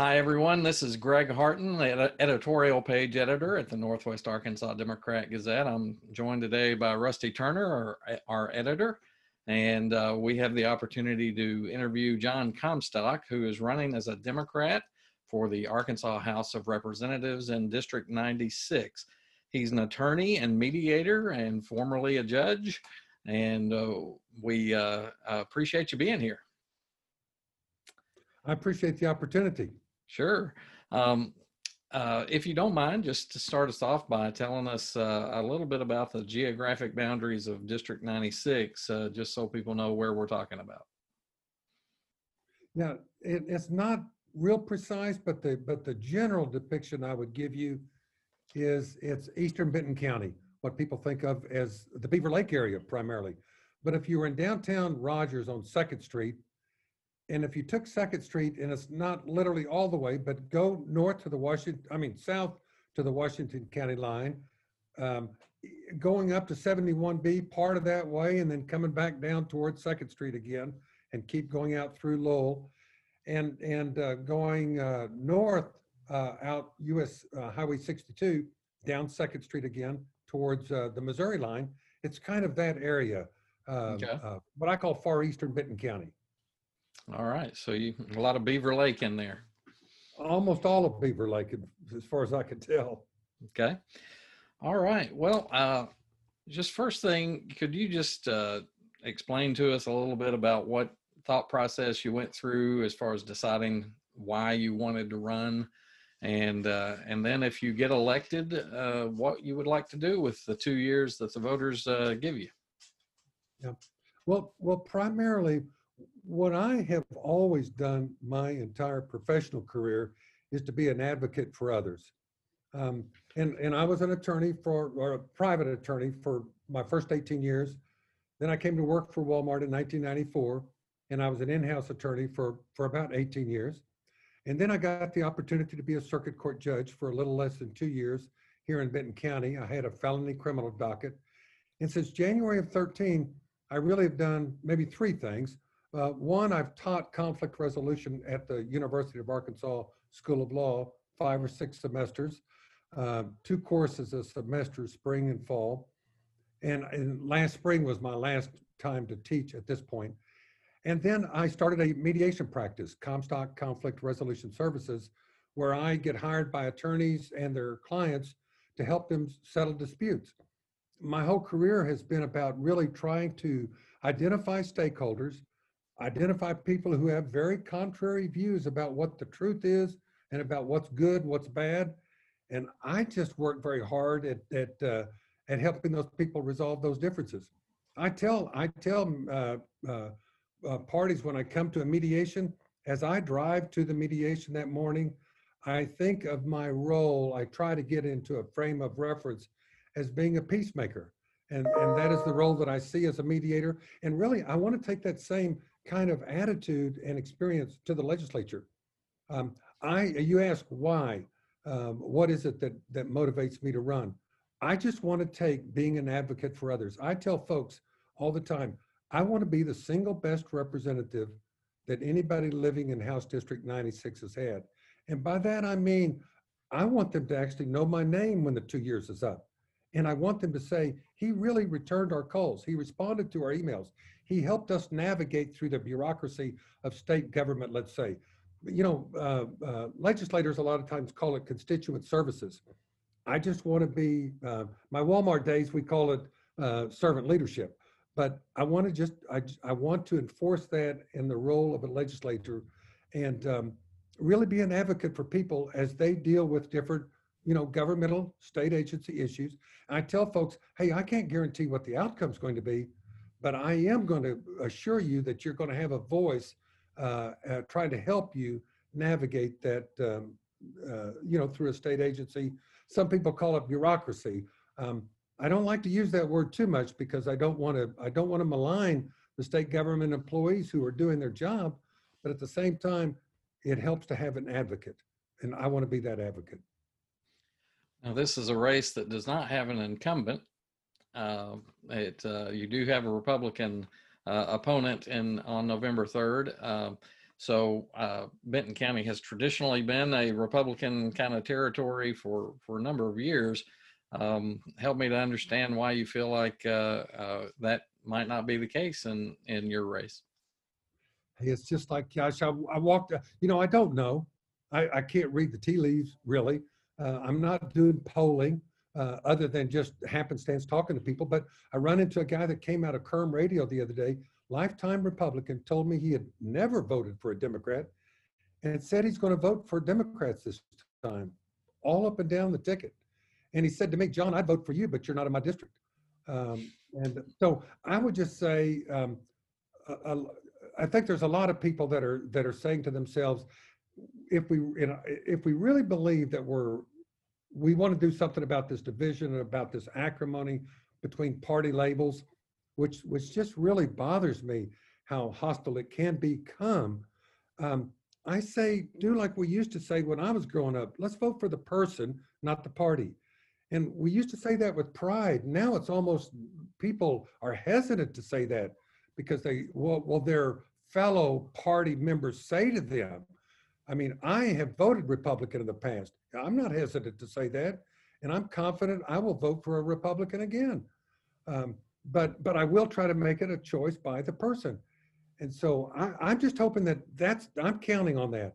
Hi, everyone. This is Greg Harton, editorial page editor at the Northwest Arkansas Democrat Gazette. I'm joined today by Rusty Turner, our, our editor, and uh, we have the opportunity to interview Jon Comstock, who is running as a Democrat for the Arkansas House of Representatives in District 96. He's an attorney and mediator and formerly a judge, and uh, we uh, appreciate you being here. I appreciate the opportunity. Sure. Um, uh, if you don't mind, just to start us off by telling us uh, a little bit about the geographic boundaries of District 96, uh, just so people know where we're talking about. Now, it, it's not real precise, but the but the general depiction I would give you is it's eastern Benton County, what people think of as the Beaver Lake area primarily. But if you were in downtown Rogers on Second Street, and if you took Second Street, and it's not literally all the way, but go north to the Washington, I mean, south to the Washington County line, um, going up to 71B, part of that way, and then coming back down towards Second Street again, and keep going out through Lowell, and and uh, going uh, north uh, out US uh, Highway 62 down Second Street again towards uh, the Missouri line. It's kind of that area, uh, Okay. uh, what I call far eastern Benton County. All right. So you a lot of Beaver Lake in there. Almost all of Beaver Lake, as far as I can tell. Okay. All right. Well, uh, just first thing, could you just uh, explain to us a little bit about what thought process you went through as far as deciding why you wanted to run, and uh, and then if you get elected, uh, what you would like to do with the two years that the voters uh, give you? Yeah. Well, well, primarily, what I have always done my entire professional career is to be an advocate for others. Um, and, and I was an attorney for, or a private attorney for my first 18 years. Then I came to work for Walmart in 1994, and I was an in-house attorney for, for about 18 years. And then I got the opportunity to be a circuit court judge for a little less than two years here in Benton County. I had a felony criminal docket. And since January of 13, I really have done maybe three things. Uh, one, I've taught conflict resolution at the University of Arkansas School of Law five or six semesters, uh, two courses a semester, spring and fall. And, and last spring was my last time to teach at this point. And then I started a mediation practice, Comstock Conflict Resolution Services, where I get hired by attorneys and their clients to help them settle disputes my whole career has been about really trying to identify stakeholders, identify people who have very contrary views about what the truth is and about what's good, what's bad. And I just work very hard at at uh, at helping those people resolve those differences. I tell I tell uh, uh, uh, parties when I come to a mediation, as I drive to the mediation that morning, I think of my role. I try to get into a frame of reference as being a peacemaker. And, and that is the role that I see as a mediator. And really, I want to take that same kind of attitude and experience to the legislature. Um, I, you ask why, um, what is it that, that motivates me to run? I just want to take being an advocate for others. I tell folks all the time, I want to be the single best representative that anybody living in House District 96 has had. And by that, I mean, I want them to actually know my name when the two years is up. And I want them to say, he really returned our calls. He responded to our emails. He helped us navigate through the bureaucracy of state government, let's say. You know, uh, uh, legislators a lot of times call it constituent services. I just want to be, uh, my Walmart days, we call it uh, servant leadership. But I want to just, I, I want to enforce that in the role of a legislator and um, really be an advocate for people as they deal with different you know, governmental state agency issues. And I tell folks, hey, I can't guarantee what the outcome's going to be, but I am going to assure you that you're going to have a voice uh, uh, trying to help you navigate that, um, uh, you know, through a state agency. Some people call it bureaucracy. Um, I don't like to use that word too much because I don't want to. I don't want to malign the state government employees who are doing their job, but at the same time, it helps to have an advocate, and I want to be that advocate. Now, this is a race that does not have an incumbent. Uh, it uh, you do have a Republican uh, opponent in on November third. Um, So uh, Benton County has traditionally been a Republican kind of territory for for a number of years. Um, help me to understand why you feel like uh, uh, that might not be the case in in your race. Hey, It's just like, gosh, I, I walked, you know, I don't know. I, I can't read the tea leaves, really. Uh, I'm not doing polling, uh, other than just happenstance talking to people. But I run into a guy that came out of KURM Radio the other day, lifetime Republican, told me he had never voted for a Democrat and said he's going to vote for Democrats this time, all up and down the ticket. And he said to me, Jon, I'd vote for you, but you're not in my district. Um, and so I would just say, um, a- a- I think there's a lot of people that are that are saying to themselves, if we you know if we really believe that we're we want to do something about this division and about this acrimony between party labels, which which just really bothers me how hostile it can become. Um, I say do like we used to say when I was growing up. Let's vote for the person, not the party. And we used to say that with pride. Now it's almost people are hesitant to say that because they well, well their fellow party members say to them. I mean, I have voted Republican in the past. I'm not hesitant to say that, and I'm confident I will vote for a Republican again. Um, but but I will try to make it a choice by the person. And so I, I'm just hoping that that's I'm counting on that.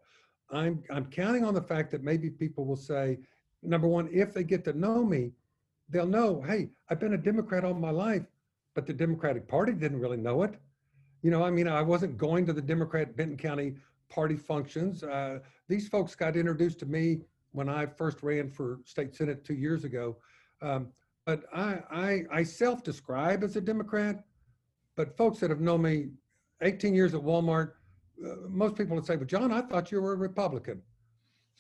I'm I'm counting on the fact that maybe people will say, number one, if they get to know me, they'll know, hey, I've been a Democrat all my life, but the Democratic Party didn't really know it. You know, I mean, I wasn't going to the Democrat Benton County party functions. Uh, these folks got introduced to me when I first ran for state senate two years ago. Um, but I, I, I self-describe as a Democrat. But folks that have known me 18 years at Walmart, uh, most people would say, "Well, Jon, I thought you were a Republican,"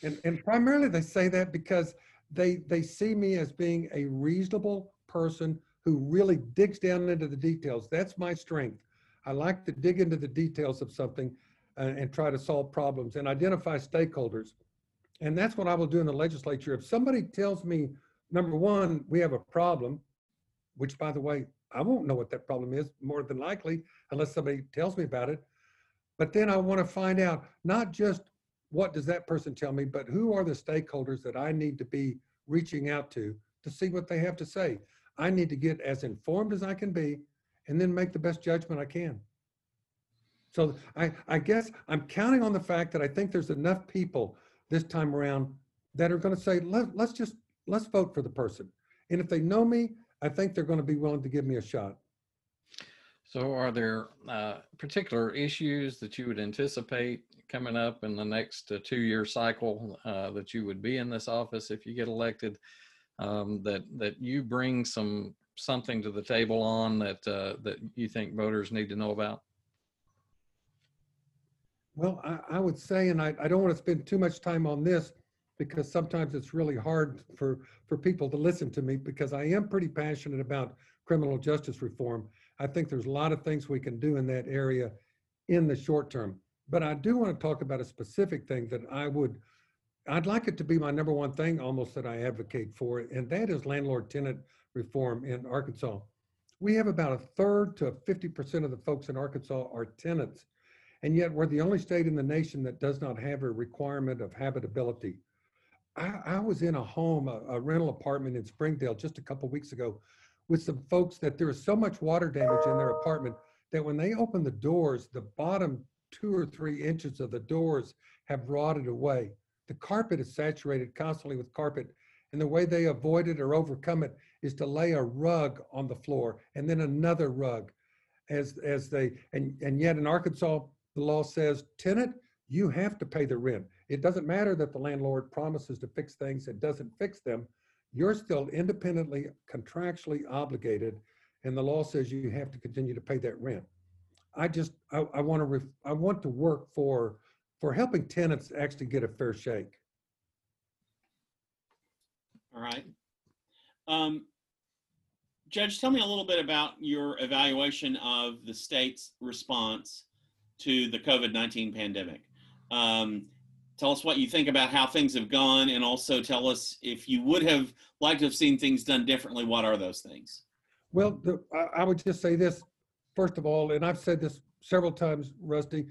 and and primarily they say that because they they see me as being a reasonable person who really digs down into the details. That's my strength. I like to dig into the details of something and try to solve problems and identify stakeholders. And that's what I will do in the legislature. If somebody tells me, number one, we have a problem, which by the way, I won't know what that problem is more than likely unless somebody tells me about it. But then I want to find out not just what does that person tell me, but who are the stakeholders that I need to be reaching out to to see what they have to say. I need to get as informed as I can be and then make the best judgment I can. So I, I guess I'm counting on the fact that I think there's enough people this time around that are going to say, Let, let's just, let's vote for the person. And if they know me, I think they're going to be willing to give me a shot. So, are there uh, particular issues that you would anticipate coming up in the next uh, two-year cycle uh, that you would be in this office if you get elected? Um, that that you bring some something to the table on that uh, that you think voters need to know about? Well, I, I would say, and I, I don't want to spend too much time on this because sometimes it's really hard for, for people to listen to me because I am pretty passionate about criminal justice reform. I think there's a lot of things we can do in that area in the short term. But I do want to talk about a specific thing that I would, I'd like it to be my number one thing almost that I advocate for, and that is landlord tenant reform in Arkansas. We have about a third to 50% of the folks in Arkansas are tenants. And yet we're the only state in the nation that does not have a requirement of habitability. I, I was in a home, a, a rental apartment in Springdale just a couple weeks ago with some folks that there was so much water damage in their apartment that when they open the doors, the bottom two or three inches of the doors have rotted away. The carpet is saturated constantly with carpet. And the way they avoid it or overcome it is to lay a rug on the floor and then another rug as as they and and yet in Arkansas the law says tenant you have to pay the rent. It doesn't matter that the landlord promises to fix things and doesn't fix them. You're still independently contractually obligated and the law says you have to continue to pay that rent. I just I, I want to ref, I want to work for for helping tenants actually get a fair shake. All right. Um, Judge, tell me a little bit about your evaluation of the state's response to the COVID 19 pandemic. Um, tell us what you think about how things have gone, and also tell us if you would have liked to have seen things done differently, what are those things? Well, the, I, would just say this first of all, and I've said this several times, Rusty.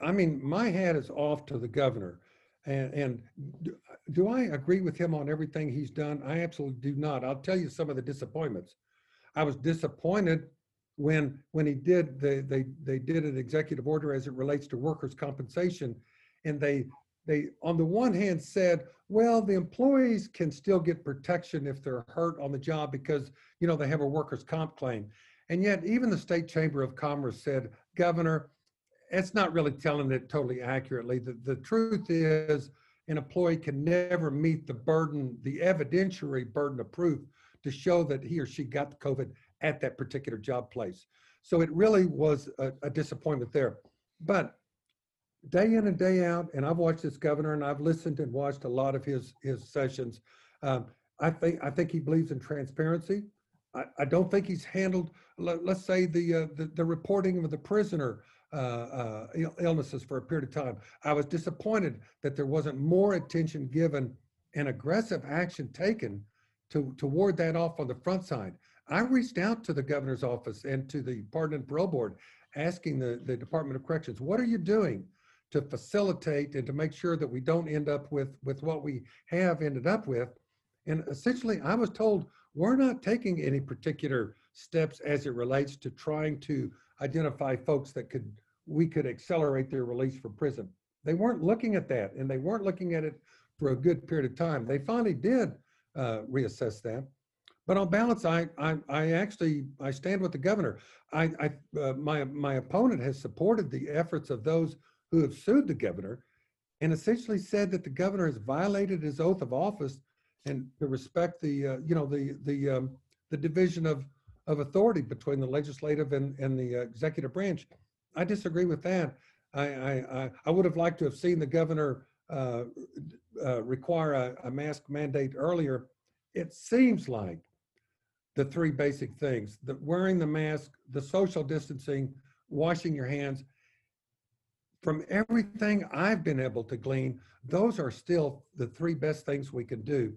I mean, my hat is off to the governor. And, and do- do I agree with him on everything he's done? I absolutely do not. I'll tell you some of the disappointments. I was disappointed when, when he did, they, they, they did an executive order as it relates to workers' compensation. And they, they, on the one hand said, well, the employees can still get protection if they're hurt on the job because, you know, they have a workers' comp claim. And yet even the State Chamber of Commerce said, Governor, it's not really telling it totally accurately. The, the truth is an employee can never meet the burden, the evidentiary burden of proof to show that he or she got the COVID at that particular job place. So it really was a, a disappointment there. But day in and day out, and I've watched this governor and I've listened and watched a lot of his, his sessions. Um, I think, I think he believes in transparency. I, I don't think he's handled, let, us say the, uh, the, the reporting of the prisoner uh, uh, illnesses for a period of time. I was disappointed that there wasn't more attention given and aggressive action taken to, to ward that off on the front side. I reached out to the governor's office and to the Pardon and Parole Board, asking the, the Department of Corrections, what are you doing to facilitate and to make sure that we don't end up with, with what we have ended up with? And essentially, I was told, we're not taking any particular steps as it relates to trying to identify folks that could, we could accelerate their release from prison. They weren't looking at that, and they weren't looking at it for a good period of time. They finally did uh, reassess that. But on balance, I, I, I actually, I stand with the governor. I, I, uh, my, my opponent has supported the efforts of those who have sued the governor and essentially said that the governor has violated his oath of office and to respect the, uh, you know, the, the, um, the division of, of authority between the legislative and, and the uh, executive branch. I disagree with that. I, I, I, would have liked to have seen the governor uh, uh, require a, a mask mandate earlier. It seems like the three basic things, the wearing the mask, the social distancing, washing your hands. From everything I've been able to glean, those are still the three best things we can do.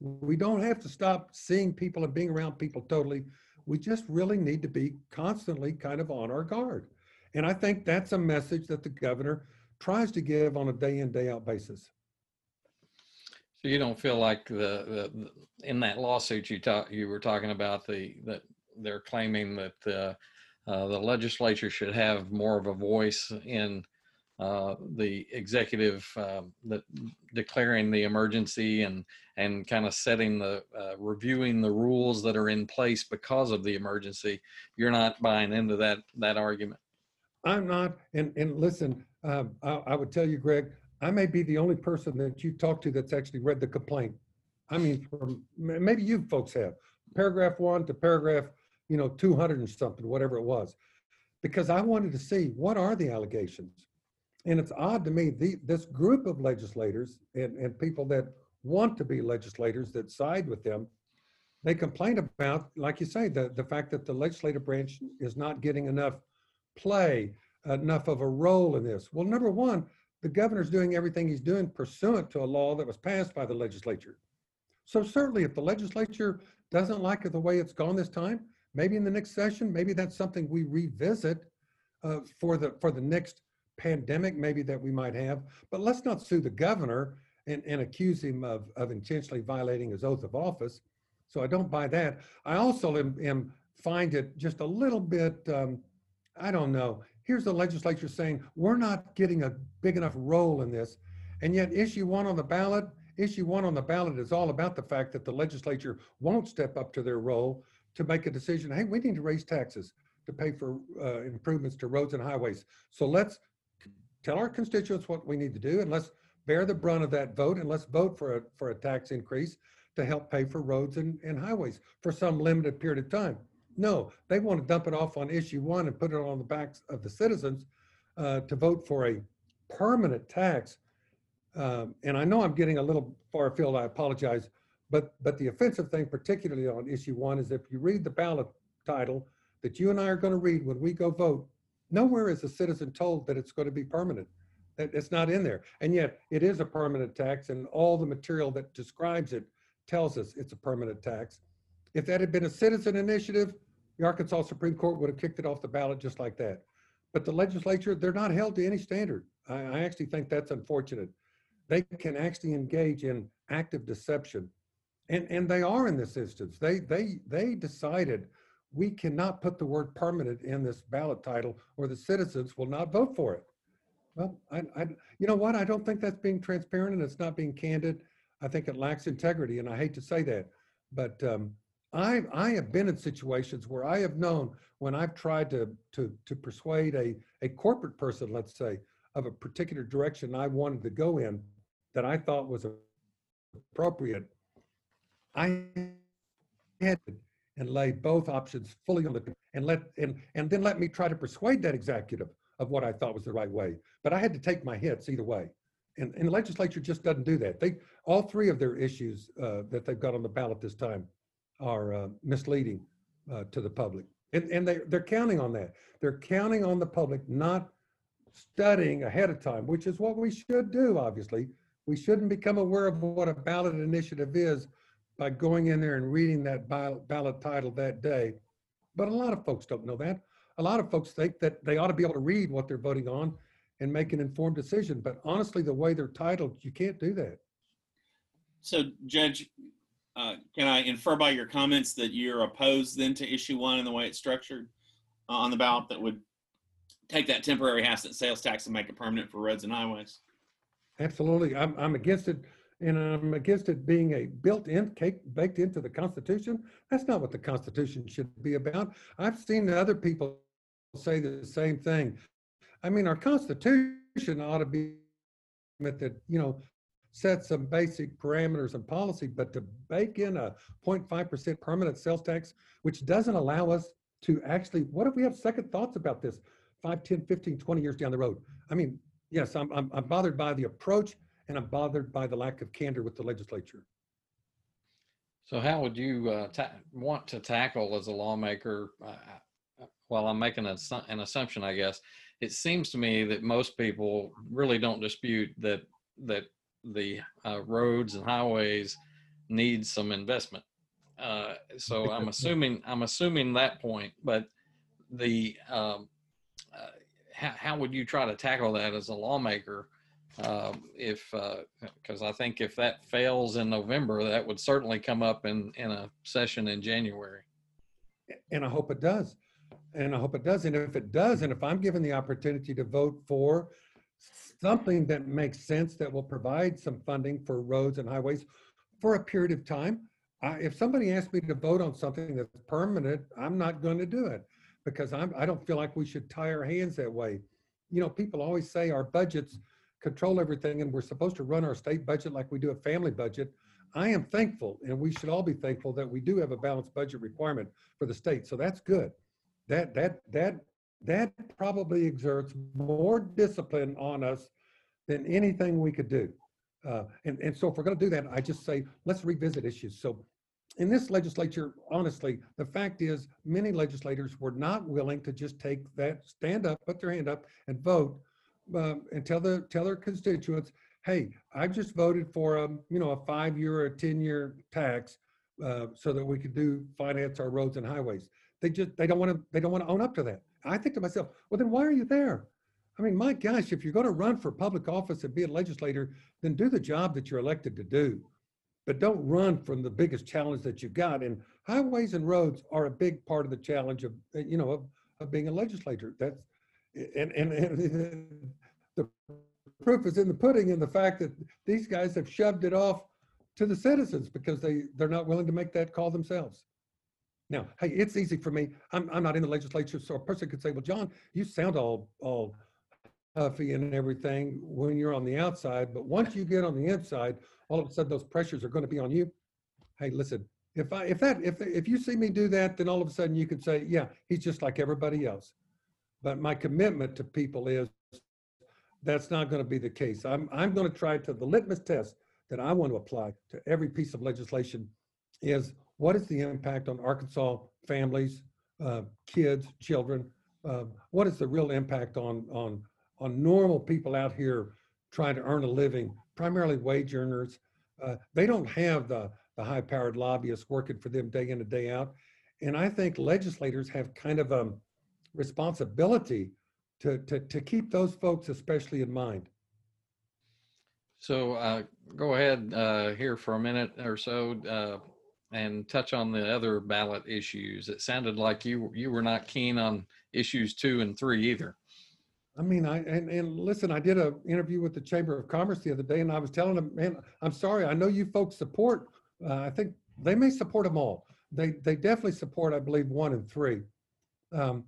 We don't have to stop seeing people and being around people totally. We just really need to be constantly kind of on our guard. And I think that's a message that the governor tries to give on a day in, day out basis. So you don't feel like the, the, the- in that lawsuit you talk, you were talking about the, that they're claiming that, uh, uh, the legislature should have more of a voice in, uh, the executive, that declaring the emergency and, and kind of setting the, uh, reviewing the rules that are in place because of the emergency. You're not buying into that, that argument. I'm not, and, and listen, um, I, I would tell you, Greg, I may be the only person that you talked to that's actually read the complaint. I mean, from, maybe you folks have, paragraph one to paragraph, you know, 200 and something, whatever it was. Because I wanted to see, what are the allegations? And it's odd to me, the, this group of legislators and, and people that want to be legislators that side with them, they complain about, like you say, the, the fact that the legislative branch is not getting enough play, enough of a role in this. Well, number one, the governor's doing everything he's doing pursuant to a law that was passed by the legislature. So certainly if the legislature doesn't like it the way it's gone this time, maybe in the next session, maybe that's something we revisit uh, for the, for the next pandemic maybe that we might have. But let's not sue the governor and, and accuse him of, of intentionally violating his oath of office. So I don't buy that. I also am, am find it just a little bit, um, I don't know. Here's the legislature saying, we're not getting a big enough role in this. And yet issue one on the ballot, issue one on the ballot is all about the fact that the legislature won't step up to their role to make a decision. Hey, we need to raise taxes to pay for uh, improvements to roads and highways. So let's tell our constituents what we need to do and let's bear the brunt of that vote and let's vote for a, for a tax increase to help pay for roads and, and highways for some limited period of time. No, they want to dump it off on issue one and put it on the backs of the citizens uh, to vote for a permanent tax. Um, and I know I'm getting a little far afield, I apologize, but, but the offensive thing, particularly on issue one, is if you read the ballot title that you and I are going to read when we go vote, nowhere is a citizen told that it's going to be permanent. That it's not in there. And yet it is a permanent tax and all the material that describes it tells us it's a permanent tax. If that had been a citizen initiative, the Arkansas Supreme Court would have kicked it off the ballot just like that. But the legislature, they're not held to any standard. I, I actually think that's unfortunate. They can actually engage in active deception. And, and they are in this instance. They, they, they decided we cannot put the word permanent in this ballot title or the citizens will not vote for it. Well, I, I, you know what? I don't think that's being transparent and it's not being candid. I think it lacks integrity and I hate to say that. But um, I, I have been in situations where I have known when I've tried to, to, to persuade a, a corporate person, let's say, of a particular direction I wanted to go in that I thought was appropriate, I had and lay both options fully on the and let and and then let me try to persuade that executive of what I thought was the right way. But I had to take my hits either way. And, and the legislature just doesn't do that. They all three of their issues uh, that they've got on the ballot this time are uh, misleading uh, to the public. And, and they, they're counting on that. They're counting on the public not studying ahead of time, which is what we should do, obviously. We shouldn't become aware of what a ballot initiative is by going in there and reading that ballot, ballot title that day. But a lot of folks don't know that. A lot of folks think that they ought to be able to read what they're voting on and make an informed decision. But honestly, the way they're titled, you can't do that. So, Judge, uh, can I infer by your comments that you're opposed then to issue one in the way it's structured uh, on the ballot that would take that temporary asset sales tax and make it permanent for roads and highways? Absolutely. I'm, I'm against it. And I'm against it being a built-in cake baked into the Constitution. That's not what the Constitution should be about. I've seen other people say the same thing. I mean, our Constitution ought to be that, you know, set some basic parameters and policy, but to bake in a 0.5% permanent sales tax, which doesn't allow us to actually, what if we have second thoughts about this 5, 10, 15, 20 years down the road? I mean, yes, I'm, I'm, I'm bothered by the approach and I'm bothered by the lack of candor with the legislature. So how would you uh, ta- want to tackle as a lawmaker? Uh, well, I'm making an, assu- an assumption, I guess. It seems to me that most people really don't dispute that that the uh, roads and highways need some investment. Uh, so I'm assuming I'm assuming that point, but the um, uh, how, how would you try to tackle that as a lawmaker? Um, if because I think if that fails in November, that would certainly come up in in a session in January. And I hope it does. And I hope it does. And if it does, and if I'm given the opportunity to vote for something that makes sense that will provide some funding for roads and highways for a period of time, I, if somebody asks me to vote on something that's permanent, I'm not going to do it because I'm, I don't feel like we should tie our hands that way. You know, people always say our budgets control everything and we're supposed to run our state budget like we do a family budget. I am thankful, and we should all be thankful that we do have a balanced budget requirement for the state. So that's good. That that that that probably exerts more discipline on us than anything we could do. Uh, and and so if we're going to do that, I just say let's revisit issues. So in this legislature, honestly, the fact is many legislators were not willing to just take that stand up, put their hand up, and vote um, and tell the tell their constituents, hey, I've just voted for a you know a five year or a ten year tax uh, so that we could do finance our roads and highways. They just they don't want to they don't want to own up to that. I think to myself, well then why are you there? I mean, my gosh, if you're going to run for public office and be a legislator, then do the job that you're elected to do. But don't run from the biggest challenge that you've got. And highways and roads are a big part of the challenge of you know of, of being a legislator. That's and, and, and the proof is in the pudding in the fact that these guys have shoved it off to the citizens because they they're not willing to make that call themselves. Now, hey, it's easy for me. I'm I'm not in the legislature, so a person could say, "Well, Jon, you sound all all huffy and everything when you're on the outside, but once you get on the inside, all of a sudden those pressures are going to be on you." Hey, listen, if I if that if if you see me do that, then all of a sudden you could say, "Yeah, he's just like everybody else." But my commitment to people is that's not going to be the case. I'm, I'm going to try to, the litmus test that I want to apply to every piece of legislation is what is the impact on Arkansas families, uh, kids, children? Uh, what is the real impact on, on, on normal people out here trying to earn a living, primarily wage earners? Uh, they don't have the, the high powered lobbyists working for them day in and day out. And I think legislators have kind of a responsibility to, to, to keep those folks especially in mind. So uh, go ahead uh, here for a minute or so uh, and touch on the other ballot issues. It sounded like you you were not keen on issues two and three either. I mean, I, and, and listen, I did a interview with the Chamber of Commerce the other day and I was telling them, man, I'm sorry, I know you folks support, uh, I think they may support them all. They, they definitely support, I believe, one and three. Um,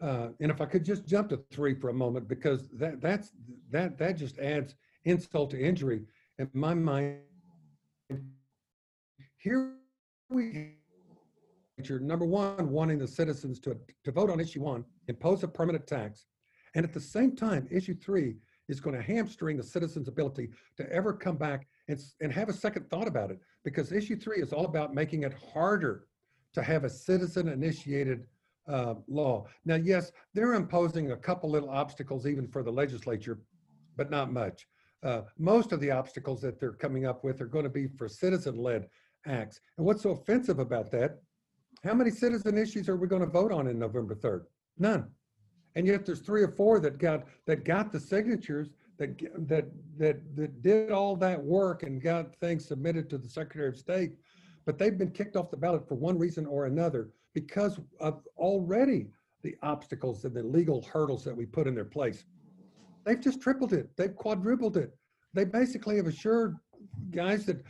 uh, and if I could just jump to three for a moment, because that, that's, that, that just adds insult to injury in my mind. Here we, number one, wanting the citizens to, to vote on issue one, impose a permanent tax. And at the same time, issue three is going to hamstring the citizens' ability to ever come back and, and have a second thought about it. Because issue three is all about making it harder to have a citizen-initiated uh, law. Now, yes, they're imposing a couple little obstacles even for the legislature, but not much. Uh, most of the obstacles that they're coming up with are going to be for citizen-led acts. And what's so offensive about that? How many citizen issues are we going to vote on in November 3rd? None. And yet there's three or four that got, that got the signatures, that, that, that, that did all that work and got things submitted to the Secretary of State. But they've been kicked off the ballot for one reason or another because of already the obstacles and the legal hurdles that we put in their place. They've just tripled it. They've quadrupled it. They basically have assured guys that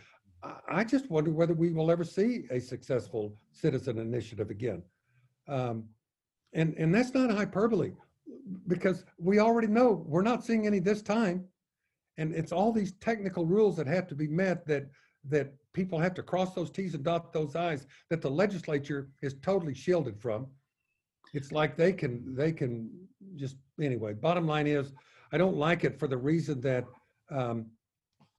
I, just wonder whether we will ever see a successful citizen initiative again. Um, and, and that's not hyperbole because we already know we're not seeing any this time. And it's all these technical rules that have to be met that, that people have to cross those Ts and dot those Is that the legislature is totally shielded from. It's like they can, they can just, anyway, bottom line is, I don't like it for the reason that um,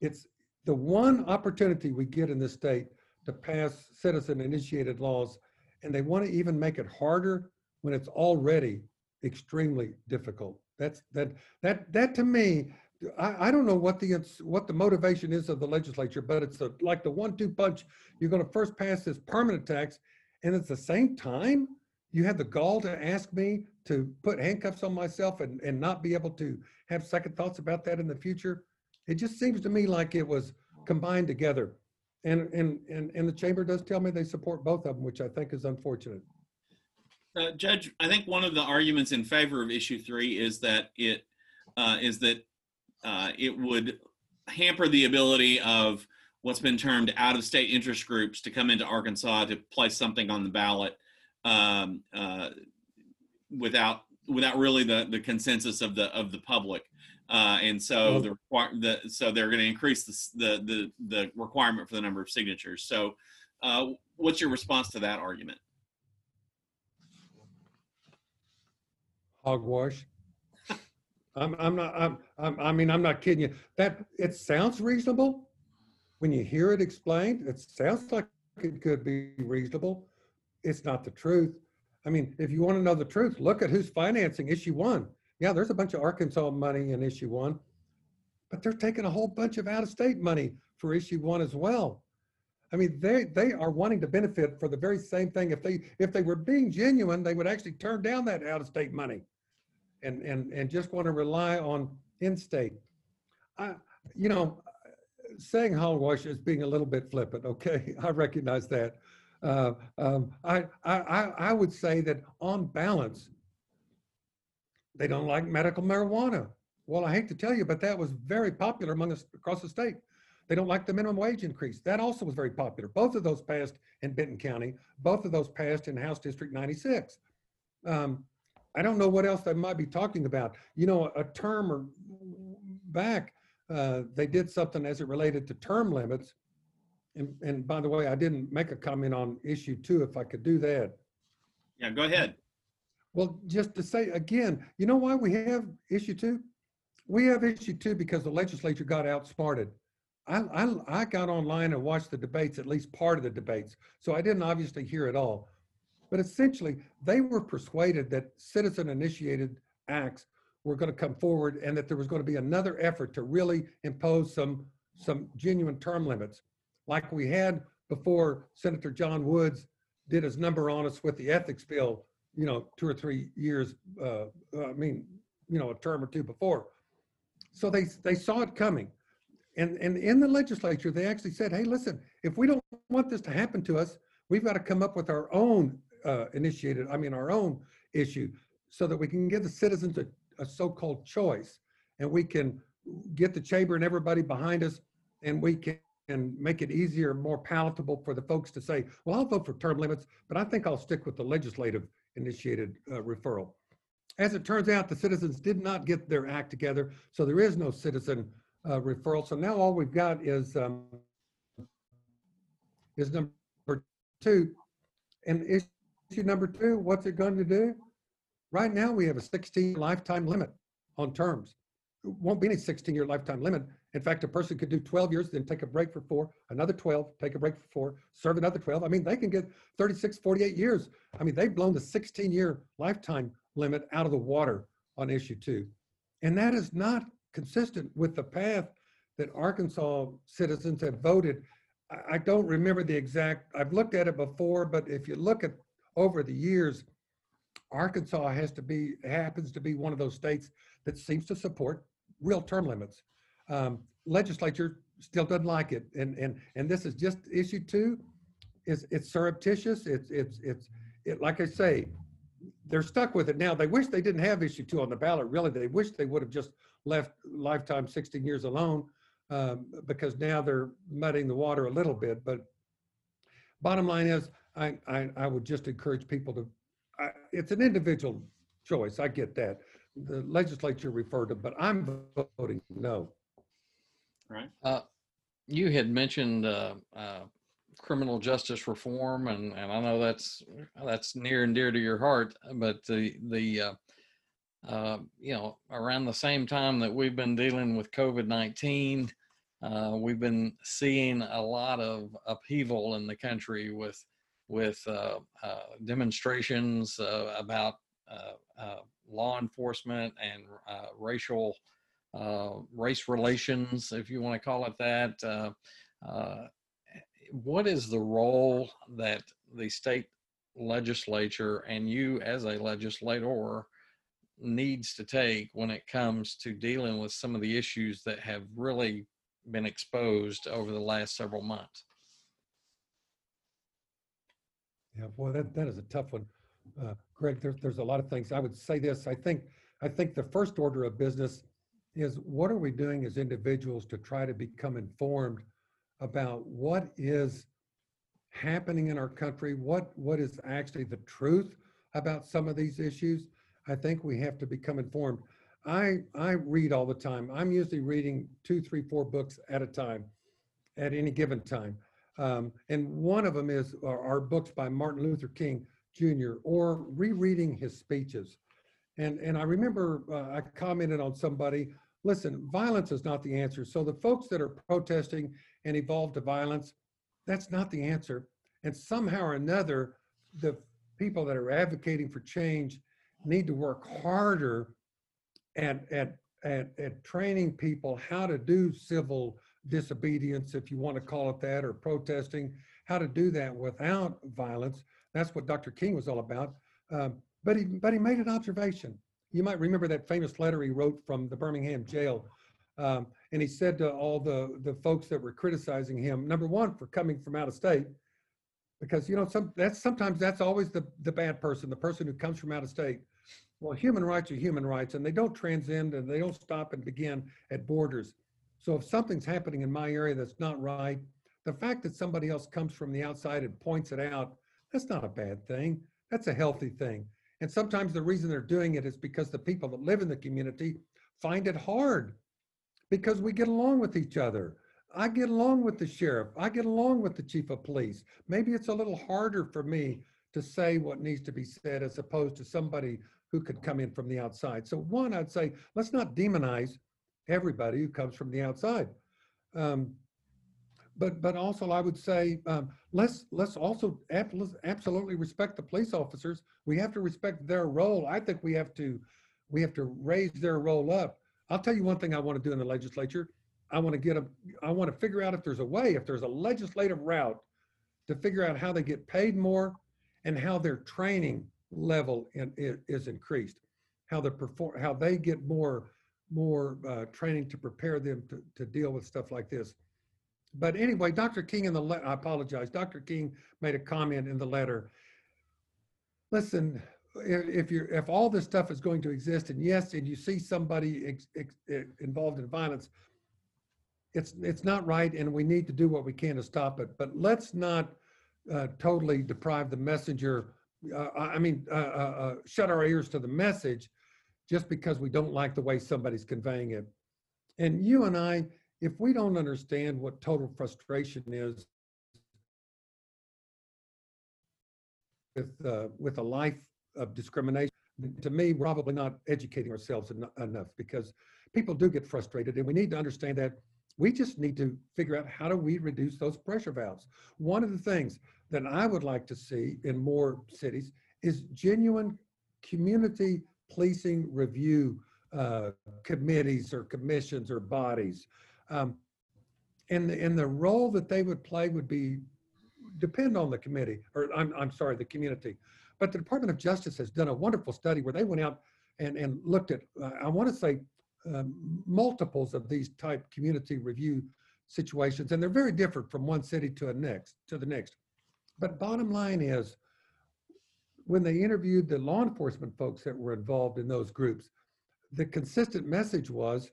it's the one opportunity we get in this state to pass citizen initiated laws. And they want to even make it harder when it's already extremely difficult. That's that that that to me, I, I don't know what the what the motivation is of the legislature, but it's a, like the one-two punch. You're going to first pass this permanent tax, and at the same time, you have the gall to ask me to put handcuffs on myself and and not be able to have second thoughts about that in the future. It just seems to me like it was combined together. And and and and the chamber does tell me they support both of them, which I think is unfortunate. Uh, Judge, I think one of the arguments in favor of issue three is that it uh, is that uh, it would hamper the ability of what's been termed out-of-state interest groups to come into Arkansas to place something on the ballot um, uh, without without really the the consensus of the of the public. Uh, and so the, require- the so they're going to increase the, the the the requirement for the number of signatures. So, uh, what's your response to that argument? Hogwash. I'm, I'm not, I'm, I'm, I mean, I'm not kidding you. That, it sounds reasonable. When you hear it explained, it sounds like it could be reasonable. It's not the truth. I mean, if you want to know the truth, look at who's financing issue one. Yeah, there's a bunch of Arkansas money in issue one, but they're taking a whole bunch of out-of-state money for issue one as well. I mean, they, they are wanting to benefit for the very same thing. If they, if they were being genuine, they would actually turn down that out-of-state money and, and, and just want to rely on in-state. I, you know, saying hogwash is being a little bit flippant, okay? I recognize that. Uh, um, I, I, I I would say that on balance, they don't like medical marijuana. Well, I hate to tell you, but that was very popular among us across the state. They don't like the minimum wage increase. That also was very popular. Both of those passed in Benton County. Both of those passed in House District 96. Um, I don't know what else they might be talking about. You know, a term or back, uh, they did something as it related to term limits. And, and by the way, I didn't make a comment on issue two, if I could do that. Yeah, go ahead. Well, just to say again, you know why we have issue two? We have issue two because the legislature got outsmarted. I, I, I got online and watched the debates, at least part of the debates, so I didn't obviously hear it all. But essentially, they were persuaded that citizen-initiated acts were going to come forward and that there was going to be another effort to really impose some, some genuine term limits, like we had before Senator Jon Woods did his number on us with the ethics bill you know, two or three years, uh, I mean, you know, a term or two before. So they, they saw it coming. And, and in the legislature, they actually said, hey, listen, if we don't want this to happen to us, we've got to come up with our own uh, initiated, I mean, our own issue so that we can give the citizens a, a so-called choice and we can get the chamber and everybody behind us and we can and make it easier, more palatable for the folks to say, well, I'll vote for term limits, but I think I'll stick with the legislative initiated uh, referral. As it turns out, the citizens did not get their act together, so there is no citizen uh, referral. So now all we've got is um, is number two. And issue number two, what's it going to do? Right now, we have a 16 lifetime limit on terms. It won't be any 16 year lifetime limit. In fact, a person could do 12 years, then take a break for four, another 12, take a break for four, serve another 12. I mean, they can get 36, 48 years. I mean, they've blown the 16 year lifetime limit out of the water on issue two. And that is not consistent with the path that Arkansas citizens have voted. I, don't remember the exact, I've looked at it before, but if you look at over the years, Arkansas has to be, happens to be one of those states that seems to support real term limits. Um, legislature still doesn't like it. And, and, and this is just issue two. It's, it's surreptitious. It's, it's, it's, it, like I say, they're stuck with it now. They wish they didn't have issue two on the ballot. Really, they wish they would have just left lifetime 16 years alone um, because now they're muddying the water a little bit. But bottom line is, I, I, I would just encourage people to, I, it's an individual choice. I get that. The legislature referred to, but I'm voting no. Right. Uh, you had mentioned uh, uh, criminal justice reform, and, and I know that's that's near and dear to your heart. But the the uh, uh, you know around the same time that we've been dealing with COVID nineteen, uh, we've been seeing a lot of upheaval in the country with with demonstrations about law enforcement and racial race relations, if you want to call it that. Uh, uh, what is the role that the state legislature and you as a legislator needs to take when it comes to dealing with some of the issues that have really been exposed over the last several months? Yeah, boy, that, that is a tough one. Uh, Greg, there's, there's a lot of things. I would say this, I think, I think the first order of business is what are we doing as individuals to try to become informed about what is happening in our country? What, what is actually the truth about some of these issues? I think we have to become informed. I, I read all the time. I'm usually reading two, three, four books at a time at any given time. Um, and one of them is our, books by Martin Luther King Jr. or rereading his speeches. And, and I remember uh, I commented on somebody, listen, violence is not the answer. So the folks that are protesting and evolve to violence, that's not the answer. And somehow or another, the people that are advocating for change need to work harder at, at, at, at training people how to do civil disobedience, if you want to call it that, or protesting, how to do that without violence. That's what Dr. King was all about. Um, but he but he made an observation. You might remember that famous letter he wrote from the Birmingham jail, um, and he said to all the the folks that were criticizing him, number one, for coming from out of state, because you know some that's sometimes that's always the the bad person, the person who comes from out of state. Well, human rights are human rights, and they don't transcend and they don't stop and begin at borders. So if something's happening in my area that's not right, the fact that somebody else comes from the outside and points it out, that's not a bad thing. That's a healthy thing. And sometimes the reason they're doing it is because the people that live in the community find it hard because we get along with each other. I get along with the sheriff. I get along with the chief of police. Maybe it's a little harder for me to say what needs to be said as opposed to somebody who could come in from the outside. So one, I'd say, let's not demonize everybody who comes from the outside. Um, but but also I would say um, let's let's also ab- absolutely respect the police officers. We have to respect their role. I think we have to we have to raise their role up. I'll tell you one thing I want to do in the legislature. I want to get a I want to figure out if there's a way, if there's a legislative route to figure out how they get paid more and how their training level in, is increased. how the perform, how they get more, more uh, training to prepare them to, to deal with stuff like this. But anyway, Dr. King in the, le- I apologize, Dr. King made a comment in the letter. Listen, if, you're, if all this stuff is going to exist and yes, and you see somebody ex, ex, involved in violence, it's, it's not right and we need to do what we can to stop it. But let's not uh, totally deprive the messenger, uh, I I mean, uh, uh, uh, shut our ears to the message just because we don't like the way somebody's conveying it. And you and I, if we don't understand what total frustration is with, uh, with a life of discrimination, to me, we're probably not educating ourselves eno- enough because people do get frustrated and we need to understand that we just need to figure out how do we reduce those pressure valves. One of the things that I would like to see in more cities is genuine community policing review uh, committees or commissions or bodies. Um, and, the- and the role that they would play would be, depend on the committee, or I'm, I'm sorry, the community. But the Department of Justice has done a wonderful study where they went out and, and looked at, uh, I want to say, um, multiples of these type community review situations, and they're very different from one city to a next to the next. But bottom line is, when they interviewed the law enforcement folks that were involved in those groups, the consistent message was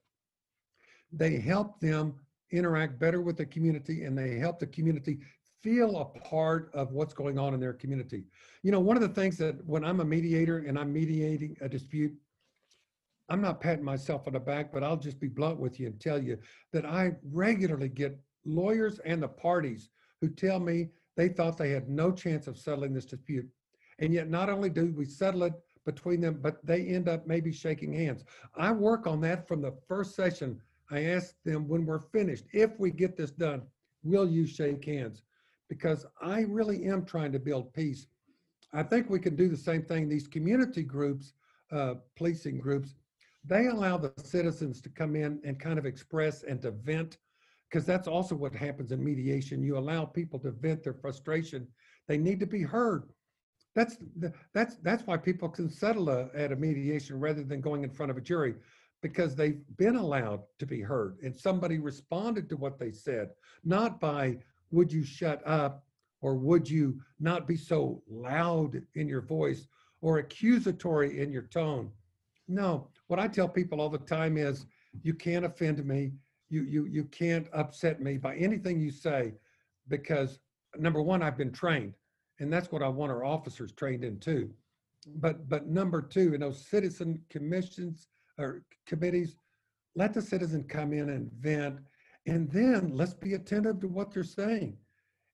they help them interact better with the community and they help the community feel a part of what's going on in their community. You know, one of the things that when I'm a mediator and I'm mediating a dispute, I'm not patting myself on the back, but I'll just be blunt with you and tell you that I regularly get lawyers and the parties who tell me they thought they had no chance of settling this dispute. And yet not only do we settle it between them, but they end up maybe shaking hands. I work on that from the first session. I ask them when we're finished, if we get this done, will you shake hands? Because I really am trying to build peace. I think we can do the same thing. These community groups, uh, policing groups, they allow the citizens to come in and kind of express and to vent because that's also what happens in mediation you allow people to vent their frustration they need to be heard that's that's that's why people can settle a, at a mediation rather than going in front of a jury because they've been allowed to be heard and somebody responded to what they said not by would you shut up or would you not be so loud in your voice or accusatory in your tone no, what I tell people all the time is you can't offend me. You you you can't upset me by anything you say because number one, I've been trained, and that's what I want our officers trained in too. But but number two, in those citizen commissions or committees, let the citizen come in and vent, and then let's be attentive to what they're saying.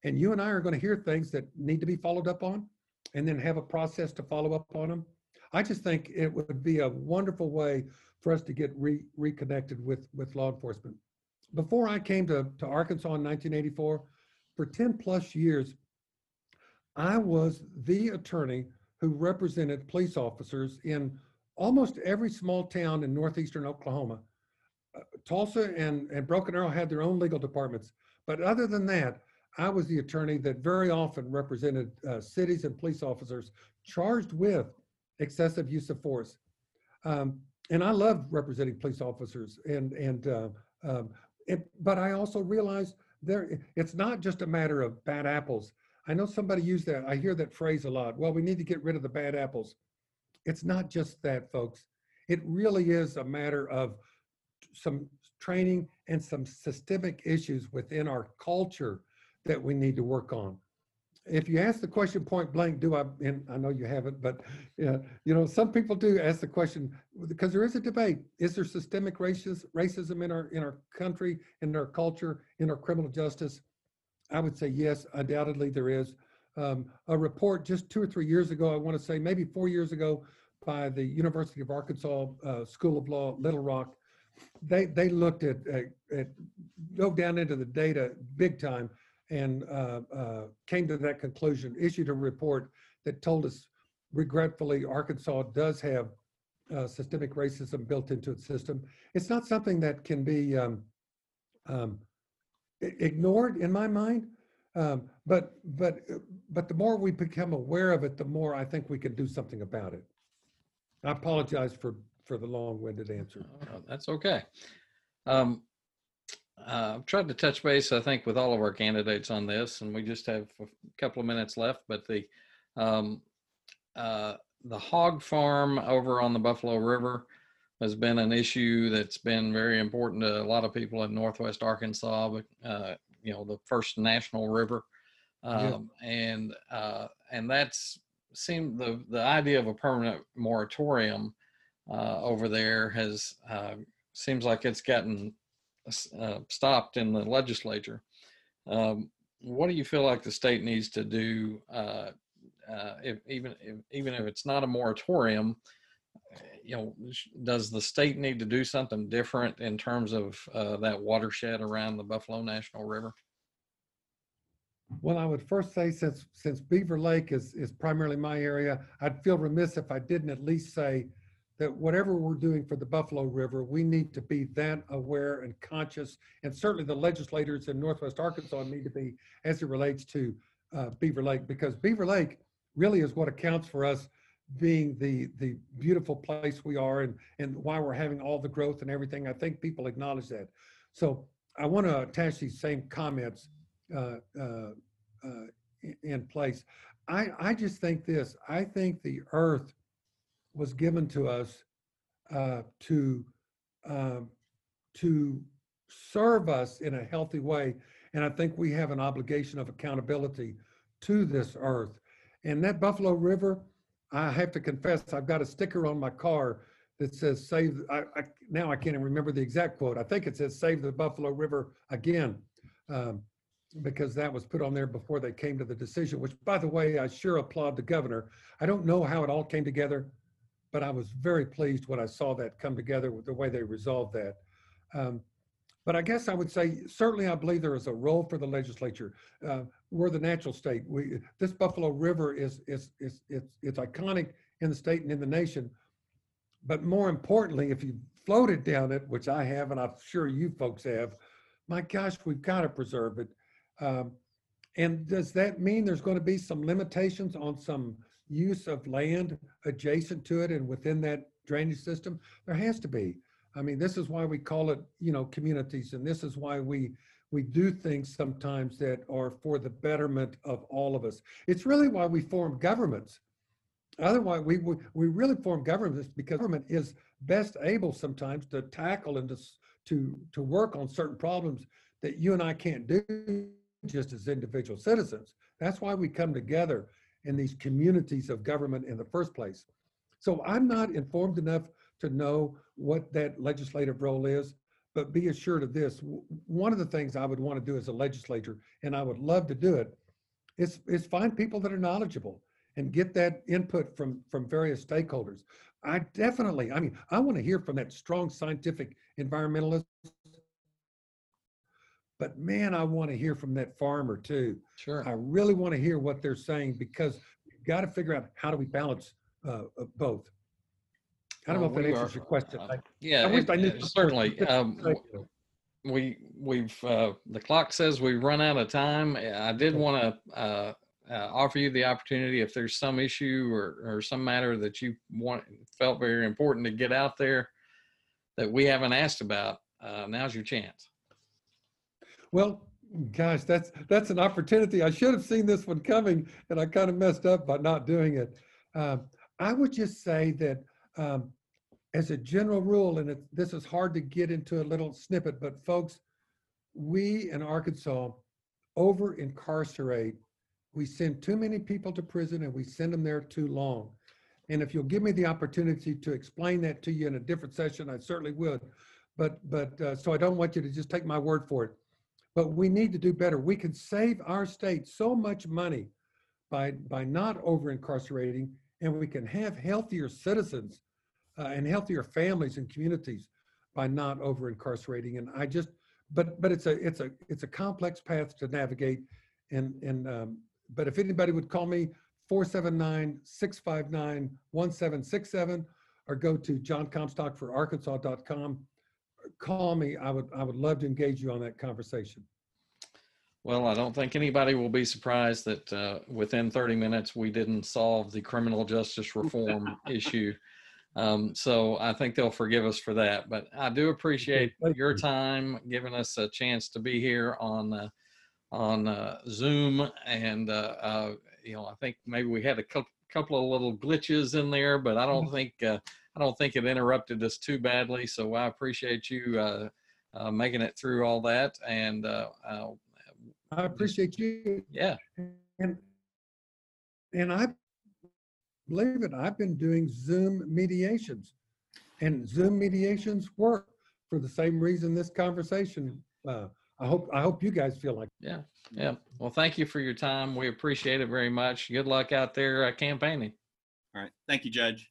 And you and I are going to hear things that need to be followed up on, and then have a process to follow up on them. I just think it would be a wonderful way for us to get re- reconnected with, with law enforcement. Before I came to, to Arkansas in 1984, for 10 plus years, I was the attorney who represented police officers in almost every small town in northeastern Oklahoma. Uh, Tulsa and, and Broken Arrow had their own legal departments. But other than that, I was the attorney that very often represented uh, cities and police officers charged with excessive use of force. Um, and I love representing police officers and, and, uh, um, it, but I also realize there, it's not just a matter of bad apples. I know somebody used that. I hear that phrase a lot. Well, we need to get rid of the bad apples. It's not just that, folks. It really is a matter of some training and some systemic issues within our culture that we need to work on if you ask the question point blank, do I, and I know you haven't, but you know, some people do ask the question because there is a debate. Is there systemic racism, racism in our in our country, in our culture, in our criminal justice? I would say yes, undoubtedly there is. Um, a report just two or three years ago, I want to say maybe four years ago, by the University of Arkansas uh, School of Law, Little Rock, they they looked at, at, at dove down into the data big time and uh, uh, came to that conclusion, issued a report that told us, regretfully, Arkansas does have uh, systemic racism built into its system. It's not something that can be um, um, ignored in my mind, um, but but but the more we become aware of it, the more I think we can do something about it. I apologize for, for the long-winded answer. Uh, That's okay. Um, uh, I've tried to touch base, I think, with all of our candidates on this, and we just have a couple of minutes left. But the um, uh, the hog farm over on the Buffalo River has been an issue that's been very important to a lot of people in Northwest Arkansas. But uh, you know, the first national river, Yeah. um, and uh, and that's seemed the the idea of a permanent moratorium uh, over there has uh, seems like it's gotten uh, stopped in the legislature. Um, what do you feel like the state needs to do, uh, uh, if, even if, even if it's not a moratorium? You know, does the state need to do something different in terms of uh, that watershed around the Buffalo National River? Well, I would first say since, since Beaver Lake is, is primarily my area, I'd feel remiss if I didn't at least say that whatever we're doing for the Buffalo River, we need to be that aware and conscious. And certainly the legislators in Northwest Arkansas need to be as it relates to uh, Beaver Lake, because Beaver Lake really is what accounts for us being the, the beautiful place we are and, and why we're having all the growth and everything. I think people acknowledge that. So I want to attach these same comments in place. I, I just think this, I think the earth was given to us uh, to, um, to serve us in a healthy way. And I think we have an obligation of accountability to this earth. And that Buffalo River, I have to confess, I've got a sticker on my car that says save, I, I, now I can't even remember the exact quote. I think it says save the Buffalo River again. Um, because that was put on there before they came to the decision, which by the way, I sure applaud the governor. I don't know how it all came together, but I was very pleased when I saw that come together with the way they resolved that. Um, but I guess I would say, certainly I believe there is a role for the legislature. Uh, we're the natural state. We, this Buffalo River is, is, is, it's, it's iconic in the state and in the nation. But more importantly, if you floated down it, which I have, and I'm sure you folks have, my gosh, we've got to preserve it. Um, and does that mean there's going to be some limitations on some use of land adjacent to it and within that drainage system? There has to be. I mean, this is why we call it, you know, communities, and this is why we we do things sometimes that are for the betterment of all of us. It's really why we form governments. Otherwise, we we, we really form governments because government is best able sometimes to tackle and to to to work on certain problems that you and I can't do just as individual citizens. That's why we come together in these communities of government in the first place. So I'm not informed enough to know what that legislative role is, but be assured of this. One of the things I would want to do as a legislator, and I would love to do it, is, is find people that are knowledgeable and get that input from, from various stakeholders. I definitely, I mean, I want to hear from that strong scientific environmentalist. But man, I want to hear from that farmer too. Sure. I really want to hear what they're saying because we've got to figure out how do we balance uh, uh, both. I don't know if that answers are- your question. uh, I- Yeah, I it- I certainly. Um, we we've uh, the clock says we've run out of time. I did want to uh, uh, offer you the opportunity if there's some issue or or some matter that you want felt very important to get out there that we haven't asked about. Uh, now's your chance. Well, gosh, that's that's an opportunity. I should have seen this one coming, and I kind of messed up by not doing it. Um, I would just say that, um, as a general rule, and it, this is hard to get into a little snippet, but folks, we in Arkansas over incarcerate. We send too many people to prison, and we send them there too long. And if you'll give me the opportunity to explain that to you in a different session, I certainly would. But but uh, so I don't want you to just take my word for it but we need to do better. We can save our state so much money by by not over incarcerating, and we can have healthier citizens uh, and healthier families and communities by not over incarcerating. And I just, but but it's a it's a it's a complex path to navigate. And and um, but if anybody would call me 479-659-1767 or go to joncomstockforarkansas.com call me. I would I would love to engage you on that conversation. Well, I don't think anybody will be surprised that uh, within 30 minutes we didn't solve the criminal justice reform issue. Um, so I think they'll forgive us for that. But I do appreciate your time, giving us a chance to be here on uh, on uh, Zoom, and uh, uh, you know, I think maybe we had a couple couple of little glitches in there, but I don't think uh, I don't think it interrupted us too badly. So I appreciate you uh, uh, making it through all that, and uh, uh, I appreciate you. yeah, And, and I, believe it, I've been doing Zoom mediations. And Zoom mediations work for the same reason this conversation, uh, I hope, I hope you guys feel like. yeah, yeah. Well, thank you for your time. We appreciate it very much. Good luck out there uh, campaigning. All right. Thank you, Judge.